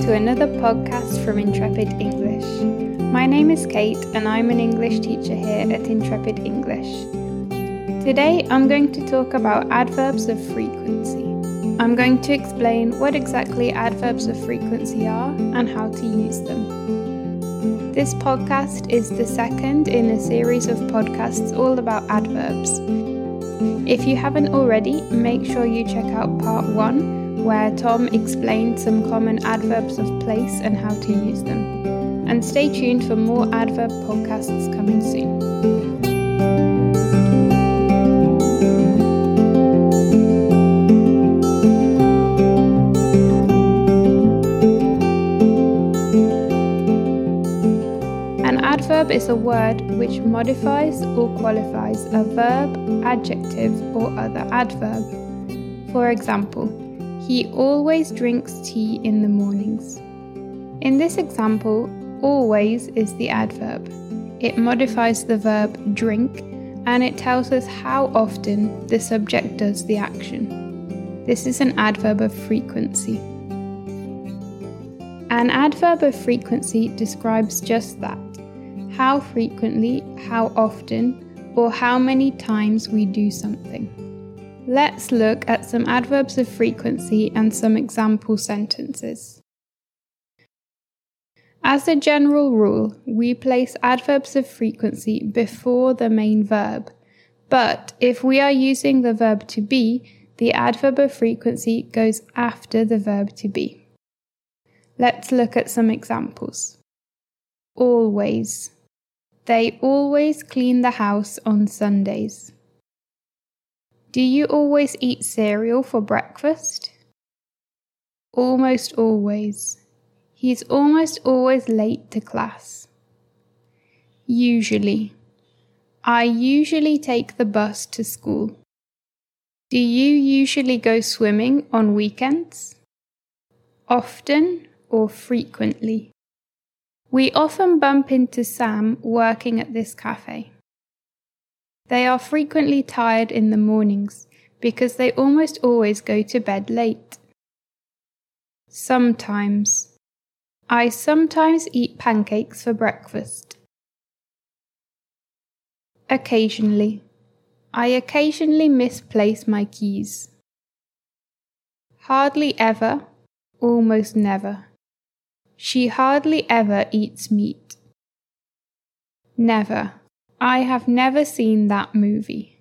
to another podcast from Intrepid English. My name is Kate and I'm an English teacher here at Intrepid English. Today I'm going to talk about adverbs of frequency. I'm going to explain what exactly adverbs of frequency are and how to use them. This podcast is the second in a series of podcasts all about adverbs. If you haven't already, make sure you check out part one where Tom explained some common adverbs of place and how to use them. And stay tuned for more adverb podcasts coming soon. An adverb is a word which modifies or qualifies a verb, adjective, or other adverb. For example, he always drinks tea in the mornings. In this example, always is the adverb. It modifies the verb drink and it tells us how often the subject does the action. This is an adverb of frequency. An adverb of frequency describes just that how frequently, how often, or how many times we do something. Let's look at some adverbs of frequency and some example sentences. As a general rule, we place adverbs of frequency before the main verb, but if we are using the verb to be, the adverb of frequency goes after the verb to be. Let's look at some examples. Always. They always clean the house on Sundays. Do you always eat cereal for breakfast? Almost always. He's almost always late to class. Usually. I usually take the bus to school. Do you usually go swimming on weekends? Often or frequently? We often bump into Sam working at this cafe. They are frequently tired in the mornings because they almost always go to bed late. Sometimes. I sometimes eat pancakes for breakfast. Occasionally. I occasionally misplace my keys. Hardly ever, almost never. She hardly ever eats meat. Never. I have never seen that movie.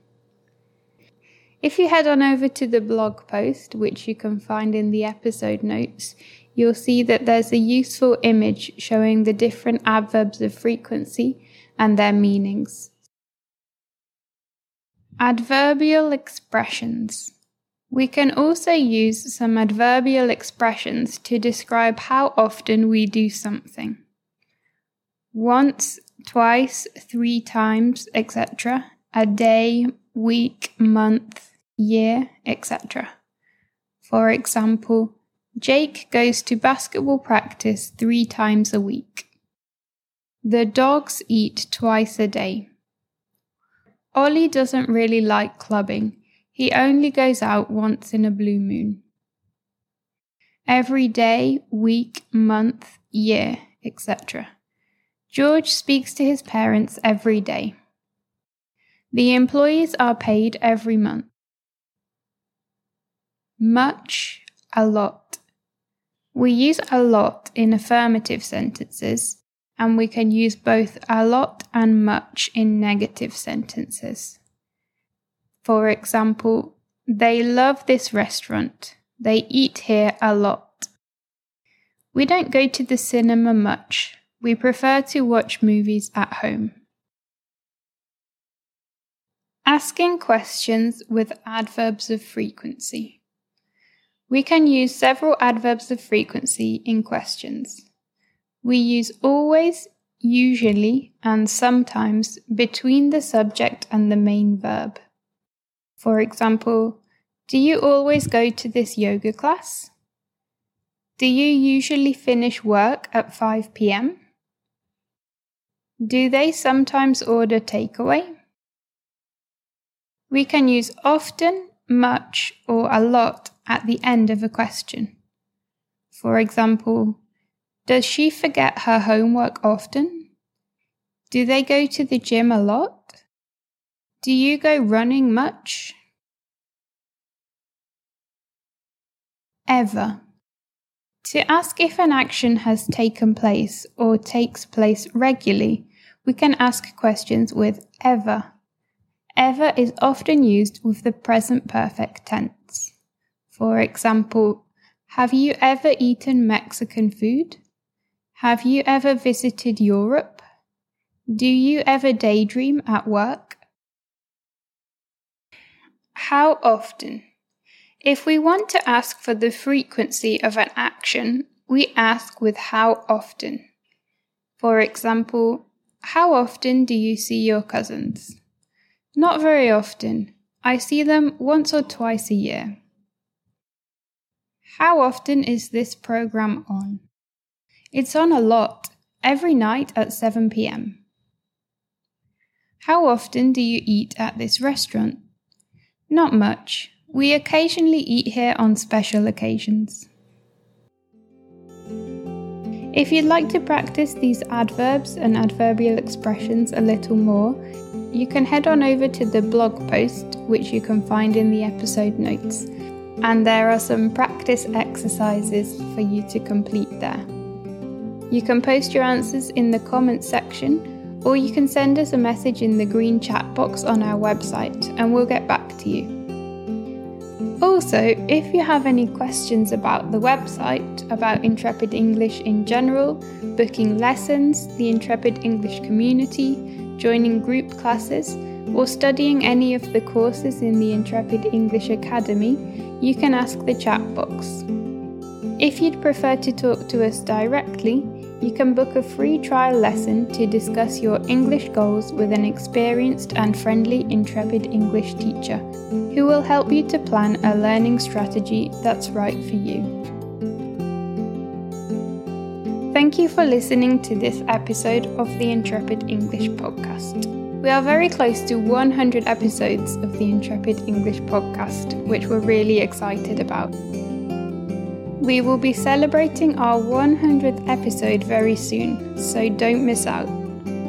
If you head on over to the blog post, which you can find in the episode notes, you'll see that there's a useful image showing the different adverbs of frequency and their meanings. Adverbial expressions. We can also use some adverbial expressions to describe how often we do something. Once twice, three times, etc., a day, week, month, year, etc. For example, Jake goes to basketball practice three times a week. The dogs eat twice a day. Ollie doesn't really like clubbing. He only goes out once in a blue moon. Every day, week, month, year, etc. George speaks to his parents every day. The employees are paid every month. Much, a lot. We use a lot in affirmative sentences, and we can use both a lot and much in negative sentences. For example, they love this restaurant. They eat here a lot. We don't go to the cinema much. We prefer to watch movies at home. Asking questions with adverbs of frequency. We can use several adverbs of frequency in questions. We use always, usually, and sometimes between the subject and the main verb. For example, do you always go to this yoga class? Do you usually finish work at 5 pm? Do they sometimes order takeaway? We can use often, much, or a lot at the end of a question. For example, Does she forget her homework often? Do they go to the gym a lot? Do you go running much? Ever. To ask if an action has taken place or takes place regularly, we can ask questions with ever. Ever is often used with the present perfect tense. For example, have you ever eaten Mexican food? Have you ever visited Europe? Do you ever daydream at work? How often? If we want to ask for the frequency of an action, we ask with how often. For example, how often do you see your cousins? Not very often. I see them once or twice a year. How often is this program on? It's on a lot, every night at 7 pm. How often do you eat at this restaurant? Not much. We occasionally eat here on special occasions. If you'd like to practice these adverbs and adverbial expressions a little more, you can head on over to the blog post, which you can find in the episode notes, and there are some practice exercises for you to complete there. You can post your answers in the comments section, or you can send us a message in the green chat box on our website, and we'll get back to you. Also, if you have any questions about the website, about Intrepid English in general, booking lessons, the Intrepid English community, joining group classes, or studying any of the courses in the Intrepid English Academy, you can ask the chat box. If you'd prefer to talk to us directly, you can book a free trial lesson to discuss your English goals with an experienced and friendly Intrepid English teacher who will help you to plan a learning strategy that's right for you. Thank you for listening to this episode of the Intrepid English podcast. We are very close to 100 episodes of the Intrepid English podcast, which we're really excited about. We will be celebrating our 100th episode very soon, so don't miss out.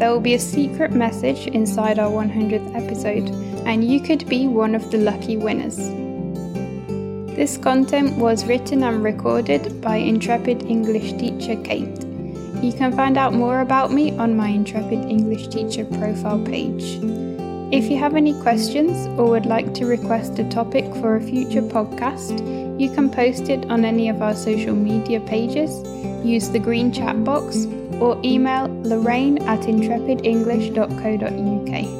There will be a secret message inside our 100th episode, and you could be one of the lucky winners. This content was written and recorded by Intrepid English teacher Kate. You can find out more about me on my Intrepid English teacher profile page. If you have any questions or would like to request a topic for a future podcast, you can post it on any of our social media pages, use the green chat box, or email lorraine at intrepidenglish.co.uk.